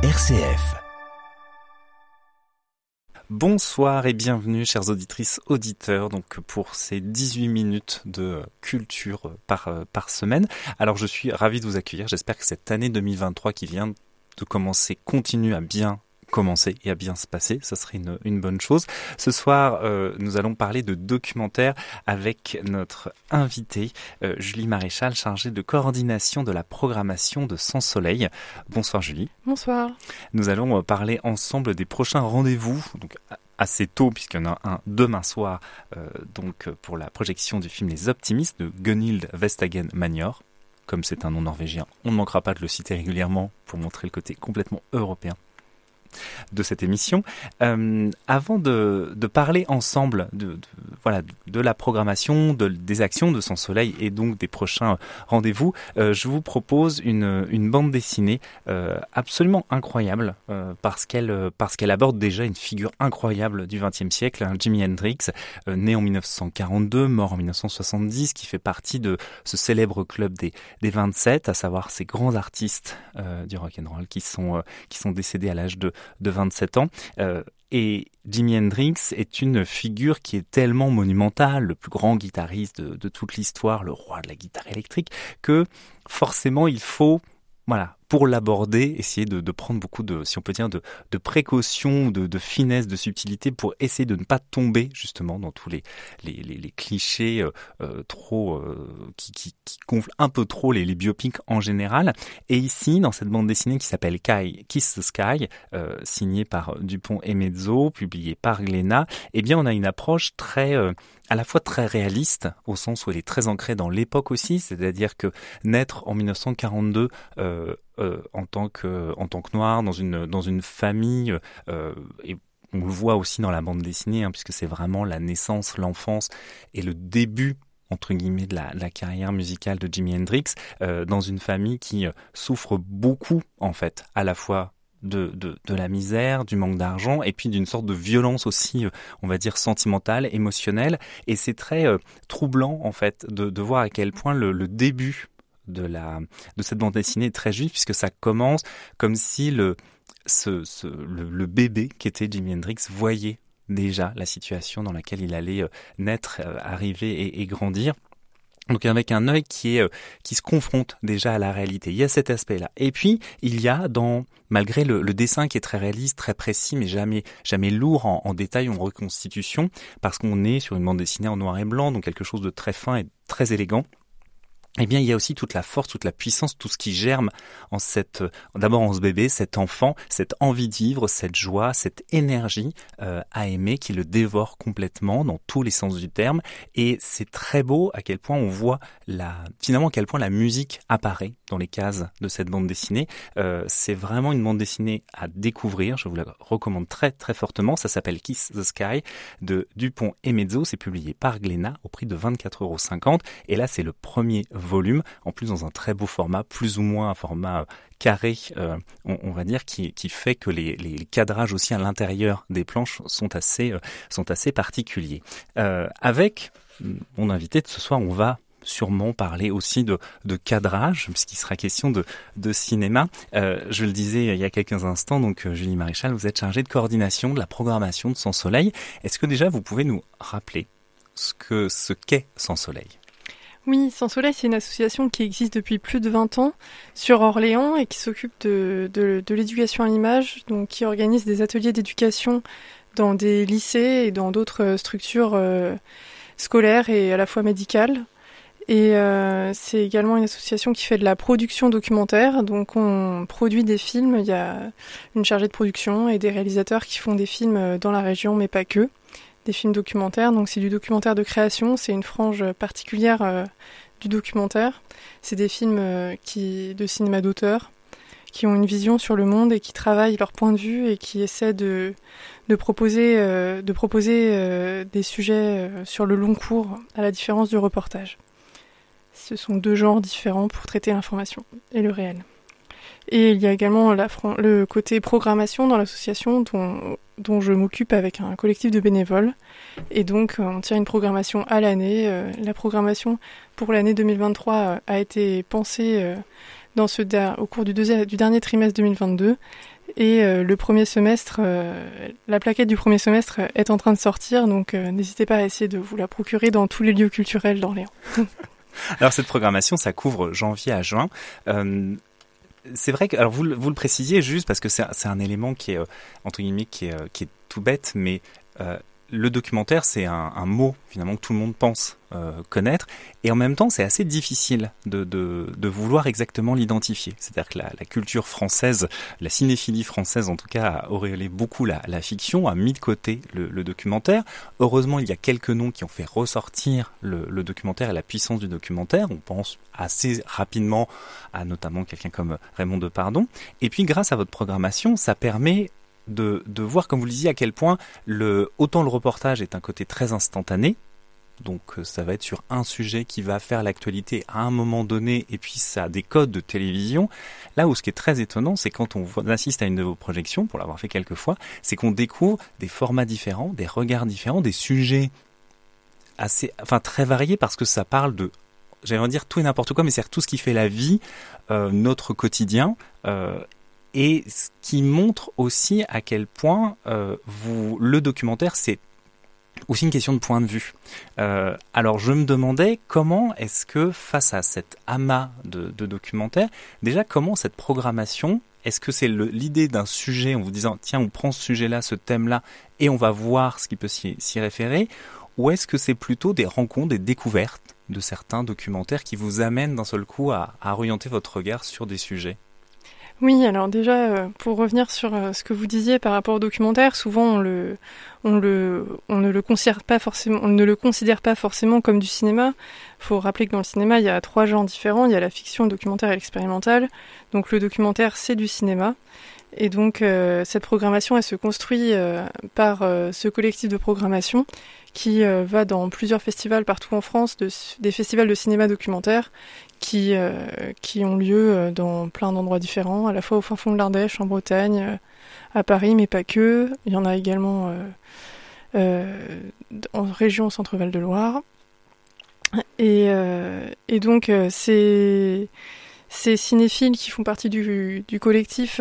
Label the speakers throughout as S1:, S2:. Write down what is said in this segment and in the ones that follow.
S1: RCF.
S2: Bonsoir et bienvenue chères auditrices, auditeurs, donc pour ces 18 minutes de culture par, par semaine. Alors je suis ravi de vous accueillir, j'espère que cette année 2023 qui vient de commencer continue à bien commencer et à bien se passer, ça serait une, une bonne chose. Ce soir, euh, nous allons parler de documentaire avec notre invitée, euh, Julie Maréchal, chargée de coordination de la programmation de Sans Soleil. Bonsoir Julie.
S3: Bonsoir.
S2: Nous allons euh, parler ensemble des prochains rendez-vous, donc assez tôt puisqu'il y en a un demain soir, euh, donc pour la projection du film Les Optimistes de Gunhild Vestagen Magnor. Comme c'est un nom norvégien, on ne manquera pas de le citer régulièrement pour montrer le côté complètement européen de cette émission. Euh, avant de, parler ensemble de, voilà de la programmation, de, des actions de Son Soleil et donc des prochains rendez-vous, euh, je vous propose une, une bande dessinée euh, absolument incroyable parce qu'elle parce qu'elle aborde déjà une figure incroyable du XXe siècle, hein, Jimi Hendrix, né en 1942, mort en 1970, qui fait partie de ce célèbre club des, des 27, à savoir ces grands artistes du rock and roll qui sont qui sont décédés à l'âge de de 27 ans. Euh, et Jimi Hendrix est une figure qui est tellement monumentale, le plus grand guitariste de, de toute l'histoire, le roi de la guitare électrique, que forcément il faut voilà, pour l'aborder, essayer de, prendre beaucoup de, si on peut dire, de, de précautions, de, finesse, de subtilité pour essayer de ne pas tomber justement dans tous les, clichés euh, euh, trop euh, qui, qui, gonflent un peu trop les, les, biopics en général. Et ici, dans cette bande dessinée qui s'appelle Kiss the Sky, signée par Dupont et Mezzo, publiée par Glénat, eh bien, on a une approche très à la fois très réaliste, au sens où elle est très ancrée dans l'époque aussi, c'est-à-dire que naître en 1942 euh, euh, en tant que en tant que noir dans une dans une famille euh, et on le voit aussi dans la bande dessinée hein, puisque c'est vraiment la naissance, l'enfance et le début entre guillemets de la, de la, carrière musicale de Jimi Hendrix euh, dans une famille qui euh, souffre beaucoup en fait à la fois de, de, de, la misère, du manque d'argent, et puis d'une sorte de violence aussi, euh, on va dire, sentimentale, émotionnelle. Et c'est très euh, troublant, en fait, de, de, voir à quel point le, début de, la, de cette bande dessinée est très juste, puisque ça commence comme si le, ce, ce, le, bébé qui était Jimi Hendrix voyait déjà la situation dans laquelle il allait euh, naître, arriver et grandir. Donc avec un œil qui est euh, qui se confronte déjà à la réalité. Il y a cet aspect-là. Et puis il y a dans malgré le, le, dessin qui est très réaliste, très précis, mais jamais jamais lourd en, en détail en reconstitution, parce qu'on est sur une bande dessinée en noir et blanc, donc quelque chose de très fin et très élégant eh bien, il y a aussi toute la force, toute la puissance, tout ce qui germe en cette, d'abord en ce bébé, cet enfant, cette envie de vivre, cette joie, cette énergie euh, à aimer qui le dévore complètement dans tous les sens du terme. Et c'est très beau à quel point on voit la, finalement, à quel point la musique apparaît dans les cases de cette bande dessinée. Euh, c'est vraiment une bande dessinée à découvrir. Je vous la recommande très très fortement. Ça s'appelle Kiss the Sky de Dupont et Mezzo. C'est publié par Glénat au prix de 24,50 euros. Et là, c'est le premier volume, en plus dans un très beau format, plus ou moins un format carré, euh, on, on, va dire, qui, qui fait que les, les, cadrages aussi à l'intérieur des planches sont assez, euh, sont assez particuliers. Euh, avec mon invité de ce soir, on va sûrement parler aussi de, cadrage, puisqu'il sera question de, cinéma. Euh, je le disais il y a quelques instants, donc euh, Julie Maréchal, vous êtes chargée de coordination de la programmation de Sans Soleil. Est-ce que déjà vous pouvez nous rappeler ce ce qu'est Sans Soleil?
S3: Oui, Sans Soleil, c'est une association qui existe depuis plus de 20 ans sur Orléans et qui s'occupe de l'éducation à l'image, donc qui organise des ateliers d'éducation dans des lycées et dans d'autres structures euh, scolaires et à la fois médicales. Et euh, c'est également une association qui fait de la production documentaire. Donc on produit des films. Il y a une chargée de production et des réalisateurs qui font des films dans la région, mais pas que des films documentaires. Donc c'est du documentaire de création, c'est une frange particulière euh, du documentaire. C'est des films euh, de cinéma d'auteur qui ont une vision sur le monde et qui travaillent leur point de vue et qui essaient de, proposer, euh, de proposer euh, des sujets euh, sur le long cours à la différence du reportage. Ce sont deux genres différents pour traiter l'information et le réel. Et il y a également le côté programmation dans l'association dont, je m'occupe avec un collectif de bénévoles. Et donc, on tient une programmation à l'année. Euh, la programmation pour l'année 2023 a été pensée euh, au cours du dernier trimestre 2022. Et le premier semestre, la plaquette du premier semestre est en train de sortir, donc n'hésitez pas à essayer de vous la procurer dans tous les lieux culturels d'Orléans.
S2: Alors cette programmation, ça couvre janvier à juin. c'est vrai que, alors vous, vous le précisiez juste parce que c'est un élément qui est entre guillemets qui est, qui est tout bête, mais le documentaire, c'est un, mot finalement que tout le monde pense euh, connaître, et en même temps, c'est assez difficile de, vouloir exactement l'identifier. C'est-à-dire que la, culture française, la cinéphilie française en tout cas, a auréolé beaucoup la, fiction, a mis de côté le, documentaire. Heureusement, il y a quelques noms qui ont fait ressortir le, le documentaire et la puissance du documentaire. On pense assez rapidement à notamment quelqu'un comme Raymond Depardon. Et puis, grâce à votre programmation, ça permet de, de, voir, comme vous le disiez, à quel point le, autant le reportage est un côté très instantané, donc euh, ça va être sur un sujet qui va faire l'actualité à un moment donné, et puis ça a des codes de télévision. Là où ce qui est très étonnant, c'est quand on assiste à une de vos projections, pour l'avoir fait quelques fois, c'est qu'on découvre des formats différents, des regards différents, des sujets assez, enfin très variés, parce que ça parle de j'allais dire tout et n'importe quoi, mais c'est tout ce qui fait la vie, euh, notre quotidien, euh, et ce qui montre aussi à quel point euh, le documentaire, c'est aussi une question de point de vue. Euh, alors je me demandais comment est-ce que face à cet amas de, de documentaires, déjà comment cette programmation, est-ce que c'est l'idée d'un sujet en vous disant tiens on prend ce sujet-là, ce thème-là, et on va voir ce qui peut s'y référer, ou est-ce que c'est plutôt des rencontres, des découvertes de certains documentaires qui vous amènent d'un seul coup à, à orienter votre regard sur des sujets?
S3: Oui, alors déjà, euh, pour revenir sur euh, ce que vous disiez par rapport au documentaire, souvent on le, on le, on ne le considère pas forcément, on ne le considère pas forcément comme du cinéma. Il faut rappeler que dans le cinéma, il y a trois genres différents. Il y a la fiction, le documentaire et l'expérimental. Donc le documentaire, c'est du cinéma. Et donc euh, cette programmation, elle se construit par ce collectif de programmation qui va dans plusieurs festivals partout en France, des festivals de cinéma documentaire, qui, euh, qui ont lieu euh, dans plein d'endroits différents, à la fois au fin fond de l'Ardèche, en Bretagne, euh, à Paris, mais pas que. Il y en a également en région Centre-Val de Loire. Et, donc, ces, cinéphiles qui font partie du collectif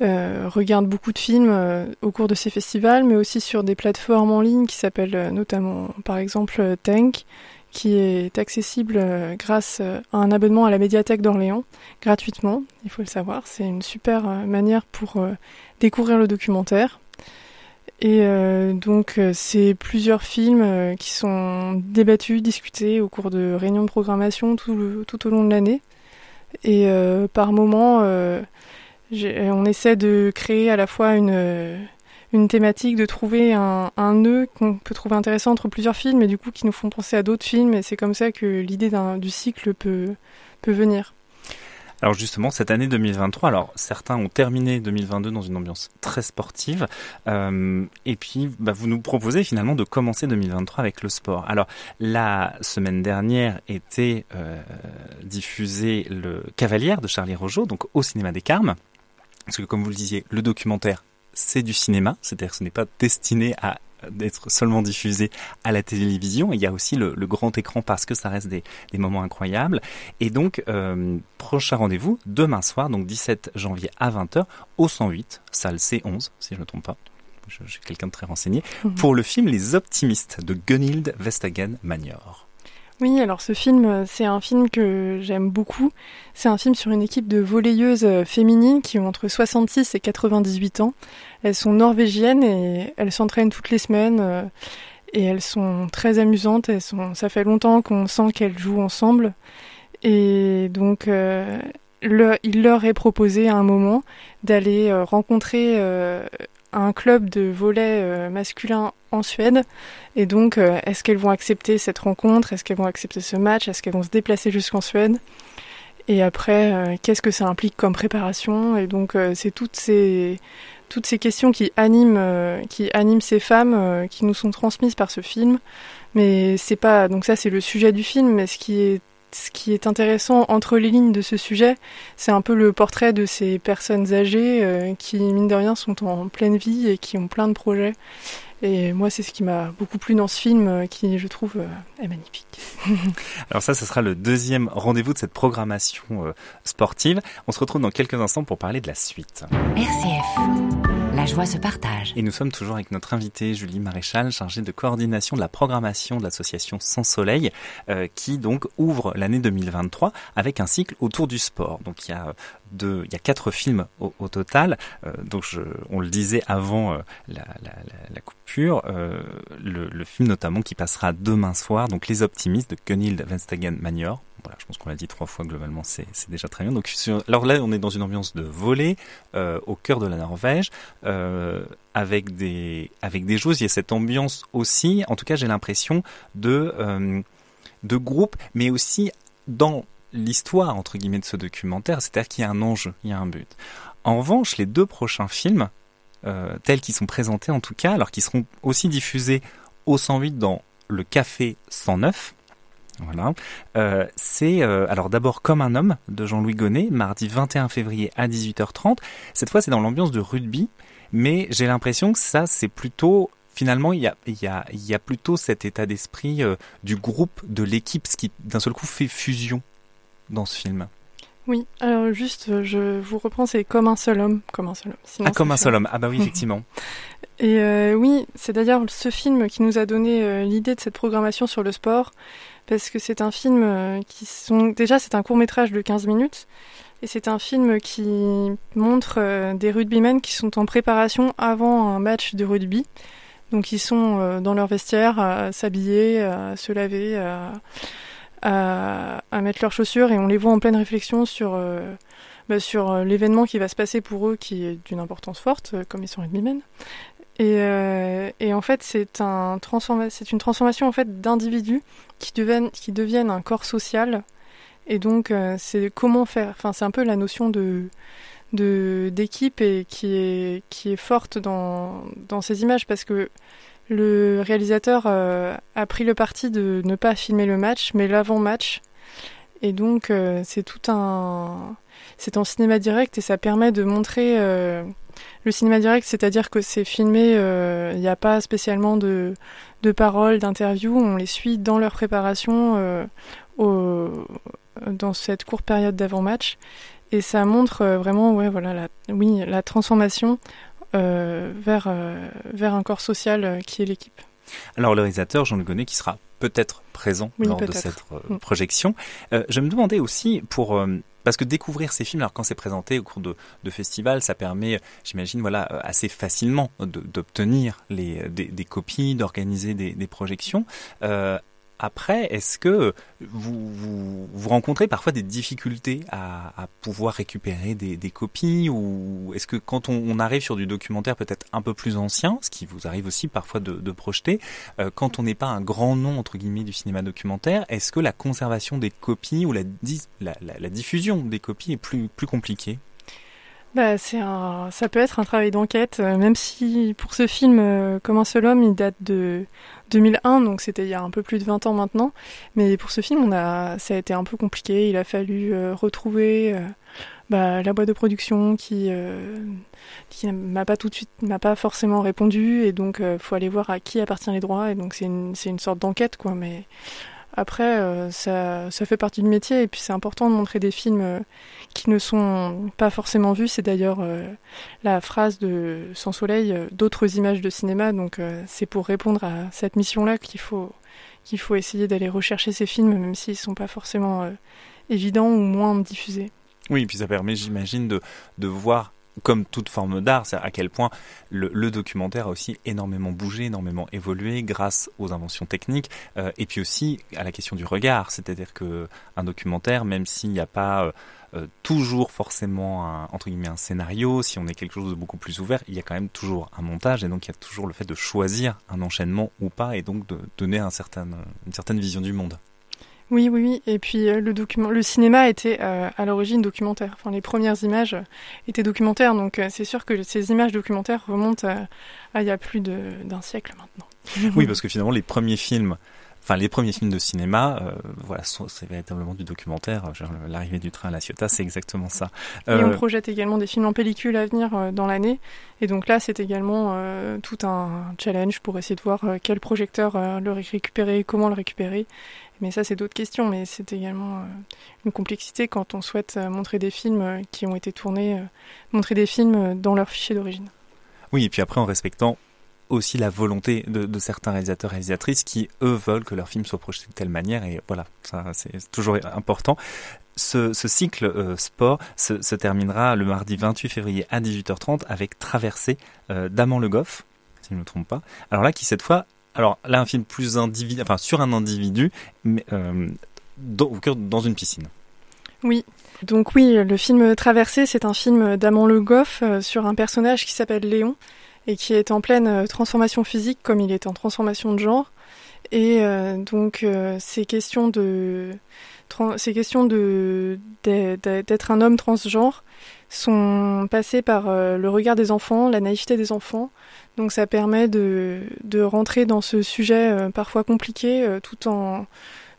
S3: regardent beaucoup de films au cours de ces festivals, mais aussi sur des plateformes en ligne qui s'appellent notamment, par exemple, Tank, qui est accessible euh, grâce euh, à un abonnement à la médiathèque d'Orléans, gratuitement, il faut le savoir. C'est une super euh, manière pour découvrir le documentaire. Et donc, c'est plusieurs films qui sont débattus, discutés au cours de réunions de programmation tout, tout au long de l'année. Et par moment, on essaie de créer à la fois une une thématique, de trouver un, un nœud qu'on peut trouver intéressant entre plusieurs films et du coup qui nous font penser à d'autres films et c'est comme ça que l'idée du cycle peut, peut venir.
S2: Alors justement, cette année 2023, alors certains ont terminé 2022 dans une ambiance très sportive, euh, et puis bah, vous nous proposez finalement de commencer 2023 avec le sport. Alors la semaine dernière était euh, diffusé le Cavalière de Charlie Rojo, donc au cinéma des Carmes, parce que comme vous le disiez, le documentaire c'est du cinéma, c'est-à-dire que ce n'est pas destiné à d'être seulement diffusé à la télévision. Il y a aussi le, grand écran parce que ça reste des, moments incroyables. Et donc, euh, prochain rendez-vous demain soir, donc 17 janvier à 20h, au 108, salle C11, si je ne me trompe pas. Suis quelqu'un de très renseigné, mhm. pour le film Les Optimistes de Gunhild Vestagen Magnor.
S3: Oui, alors ce film, euh, c'est un film que j'aime beaucoup. C'est un film sur une équipe de volleyeuses euh, féminines qui ont entre 66 et 98 ans. Elles sont norvégiennes et elles s'entraînent toutes les semaines euh, et elles sont très amusantes. Elles sont, ça fait longtemps qu'on sent qu'elles jouent ensemble. Et donc, il leur est proposé à un moment d'aller rencontrer un club de euh, masculin en Suède. Et donc, euh, est-ce qu'elles vont accepter cette rencontre? Est-ce qu'elles vont accepter ce match? Est-ce qu'elles vont se déplacer jusqu'en Suède? Et après, euh, qu'est-ce que ça implique comme préparation? Et donc, c'est toutes ces toutes ces questions qui animent qui animent ces femmes qui nous sont transmises par ce film. Mais c'est pas donc ça c'est le sujet du film. Mais ce qui est ce qui est intéressant entre les lignes de ce sujet, c'est un peu le portrait de ces personnes âgées euh, qui, mine de rien, sont en pleine vie et qui ont plein de projets. Et moi, c'est ce qui m'a beaucoup plu dans ce film, qui, je trouve, est magnifique.
S2: Alors ça, ce sera le deuxième rendez-vous de cette programmation sportive. On se retrouve dans quelques instants pour parler de la suite.
S1: RCF. La joie se partage.
S2: Et nous sommes toujours avec notre invitée Julie Maréchal, chargée de coordination de la programmation de l'association Sans Soleil, euh, qui donc ouvre l'année 2023 avec un cycle autour du sport. Donc il y a deux, il y a quatre films au, total. Euh, donc je, on le disait avant euh, la, la, la, coupure, le, film notamment qui passera demain soir, donc Les Optimistes de Gunhild Venstagen Magnor voilà, je pense qu'on l'a dit trois fois globalement, c'est déjà très bien. Donc, alors là, on est dans une ambiance de volet euh, au cœur de la Norvège, euh, avec des avec des choses. Il y a cette ambiance aussi. En tout cas, j'ai l'impression de euh, de groupe, mais aussi dans l'histoire entre guillemets de ce documentaire, c'est-à-dire qu'il y a un enjeu, il y a un but. En revanche, les deux prochains films, euh, tels qu'ils sont présentés en tout cas, alors qu'ils seront aussi diffusés au 108 dans le Café 109, voilà. Euh, c'est euh, alors d'abord Comme un homme de Jean-Louis Gonnet, mardi 21 février à 18h30. Cette fois, c'est dans l'ambiance de rugby, mais j'ai l'impression que ça, c'est plutôt finalement, il y a, plutôt cet état d'esprit euh, du groupe, de l'équipe, ce qui d'un seul coup fait fusion dans ce film.
S3: Oui, alors juste, je vous reprends, c'est comme un seul homme, comme un seul homme.
S2: ah, comme un seul homme. Ah bah oui, effectivement.
S3: Et euh, oui, c'est d'ailleurs ce film qui nous a donné l'idée de cette programmation sur le sport parce que c'est un film euh, qui sont déjà c'est un court métrage de 15 minutes et c'est un film qui montre euh, des rugbymen qui sont en préparation avant un match de rugby. Donc ils sont euh, dans leur vestiaire à s'habiller, à se laver, à, à, mettre leurs chaussures et on les voit en pleine réflexion sur bah, sur l'événement qui va se passer pour eux qui est d'une importance forte comme ils sont rugbymen. Et, euh, et, en fait, c'est un c'est une transformation en fait d'individus qui deviennent, qui deviennent un corps social. Et donc, euh, c'est comment faire. Enfin, c'est un peu la notion de d'équipe et qui est qui est forte dans dans ces images parce que le réalisateur euh, a pris le parti de ne pas filmer le match, mais l'avant-match. Et donc, euh, c'est tout un c'est en cinéma direct et ça permet de montrer le cinéma direct, c'est-à-dire que c'est filmé, euh, il n'y a pas spécialement de, de paroles, d'interviews, on les suit dans leur préparation euh, au, dans cette courte période d'avant-match. Et ça montre euh, vraiment, ouais, voilà, la, oui, la transformation vers, vers un corps social qui est l'équipe.
S2: Alors le réalisateur Jean Le Gonnet qui sera peut-être présent lors de cette mm. projection. je me demandais aussi pour parce que découvrir ces films, alors quand c'est présenté au cours de, de festivals, ça permet, j'imagine, voilà, euh, assez facilement d'obtenir les des, des copies, d'organiser des, des, projections. Euh, après, est-ce que vous, rencontrez parfois des difficultés à, pouvoir récupérer des, copies ou est-ce que quand on, arrive sur du documentaire peut-être un peu plus ancien, ce qui vous arrive aussi parfois de, projeter, euh, quand on n'est pas un grand nom entre guillemets du cinéma documentaire, est-ce que la conservation des copies ou la, diffusion des copies est plus compliquée?
S3: Bah, c'est un, ça peut être un travail d'enquête, euh, même si pour ce film, euh, Comme un seul homme, il date de 2001, donc c'était il y a un peu plus de 20 ans maintenant. Mais pour ce film, on a, ça a été un peu compliqué. Il a fallu euh, retrouver bah, la boîte de production qui, qui m'a pas tout de suite, m'a pas forcément répondu, et donc faut aller voir à qui appartient les droits. Et donc c'est une, c'est une sorte d'enquête, quoi. Mais après, euh, ça, fait partie du métier et puis c'est important de montrer des films euh, qui ne sont pas forcément vus. C'est d'ailleurs euh, la phrase de Sans Soleil, d'autres images de cinéma. Donc c'est pour répondre à cette mission-là qu'il faut, qu'il faut essayer d'aller rechercher ces films, même s'ils ne sont pas forcément évidents ou moins diffusés.
S2: Oui, et puis ça permet, j'imagine, de, de voir comme toute forme d'art, c'est à quel point le, documentaire a aussi énormément bougé, énormément évolué grâce aux inventions techniques, euh, et puis aussi à la question du regard, c'est-à-dire que un documentaire, même s'il n'y a pas euh, euh, toujours forcément un, un scénario, si on est quelque chose de beaucoup plus ouvert, il y a quand même toujours un montage, et donc il y a toujours le fait de choisir un enchaînement ou pas, et donc de donner une certaine vision du monde.
S3: Oui, oui, oui. Et puis euh, le document, le cinéma était euh, à l'origine documentaire. Enfin, les premières images étaient documentaires, donc euh, c'est sûr que ces images documentaires remontent à, il y a plus d'un siècle maintenant.
S2: Oui, parce que finalement, les premiers films enfin les premiers films de cinéma, euh, voilà, c'est véritablement du documentaire. L'arrivée du train à la Ciotat, c'est exactement ça.
S3: Et on projette également des films en pellicule à venir dans l'année. Et donc là, c'est également tout un challenge pour essayer de voir quel projecteur le récupérer, comment le récupérer. Mais ça, c'est d'autres questions. Mais c'est également une complexité quand on souhaite montrer des films qui ont été tournés, montrer des films dans leur fichier d'origine.
S2: Oui, et puis après en respectant aussi la volonté de, certains réalisateurs et réalisatrices qui, eux, veulent que leur film soit projeté de telle manière. Et voilà, c'est toujours important. Ce, cycle euh, sport se, terminera le mardi 28 février à 18h30 avec Traversée euh, Le Goff, si je ne me trompe pas. Alors là, qui cette fois, alors là, un film plus individu, enfin sur un individu, mais euh, dans, dans une piscine.
S3: Oui, donc oui, le film Traversée, c'est un film d'Amand Le Goff sur un personnage qui s'appelle Léon et qui est en pleine euh, transformation physique comme il est en transformation de genre. Et euh, donc euh, ces questions de ces questions de d'être un homme transgenre sont passées par le regard des enfants, la naïveté des enfants. Donc ça permet de, de rentrer dans ce sujet parfois compliqué tout en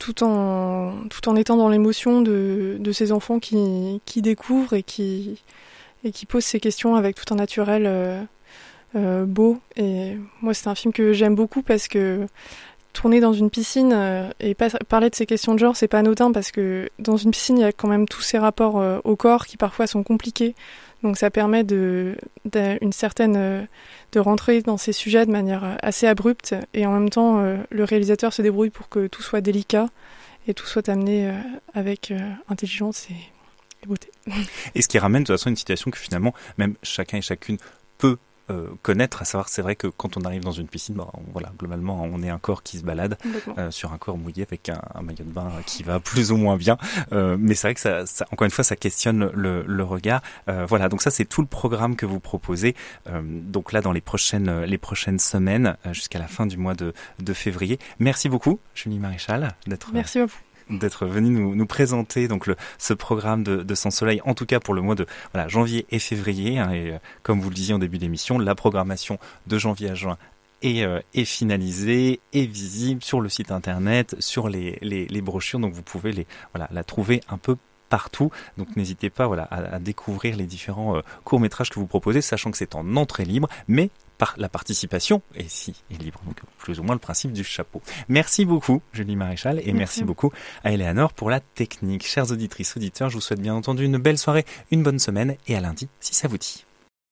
S3: tout en tout en étant dans l'émotion de, de ces enfants qui, qui découvrent et qui et qui posent ces questions avec tout un naturel euh, beau. Et moi, c'est un film que j'aime beaucoup parce que tourner dans une piscine euh, et parler de ces questions de genre, c'est pas anodin parce que dans une piscine, il y a quand même tous ces rapports euh, au corps qui parfois sont compliqués. Donc ça permet de, une certaine de rentrer dans ces sujets de manière assez abrupte et en même temps le réalisateur se débrouille pour que tout soit délicat et tout soit amené avec intelligence et, et beauté.
S2: Et ce qui ramène de toute façon une situation que finalement même chacun et chacune peut euh, connaître, à savoir c'est vrai que quand on arrive dans une piscine, voilà, globalement on est un corps qui se balade euh, sur un corps mouillé avec un, maillot de bain qui va plus ou moins bien, euh, mais c'est vrai que ça, encore une fois ça questionne le, regard. voilà, donc ça c'est tout le programme que vous proposez. donc là dans les prochaines les prochaines semaines jusqu'à la fin du mois de, de février. Merci beaucoup Julie Maréchal d'être.
S3: Merci à vous
S2: d'être venu nous, présenter donc ce programme de, Sans Soleil, en tout cas pour le mois de janvier et février. Hein, et euh, comme vous le disiez en début d'émission, la programmation de janvier à juin est, euh, finalisée, est visible sur le site internet, sur les, brochures, donc vous pouvez les, la trouver un peu partout. Donc n'hésitez pas à, découvrir les différents euh, courts-métrages que vous proposez, sachant que c'est en entrée libre, mais par la participation et si est libre. Donc plus ou moins le principe du chapeau. Merci beaucoup Julie Maréchal et merci, beaucoup à Eleanor pour la technique. Chères auditrices, auditeurs, je vous souhaite bien entendu une belle soirée, une bonne semaine et à lundi si ça vous dit.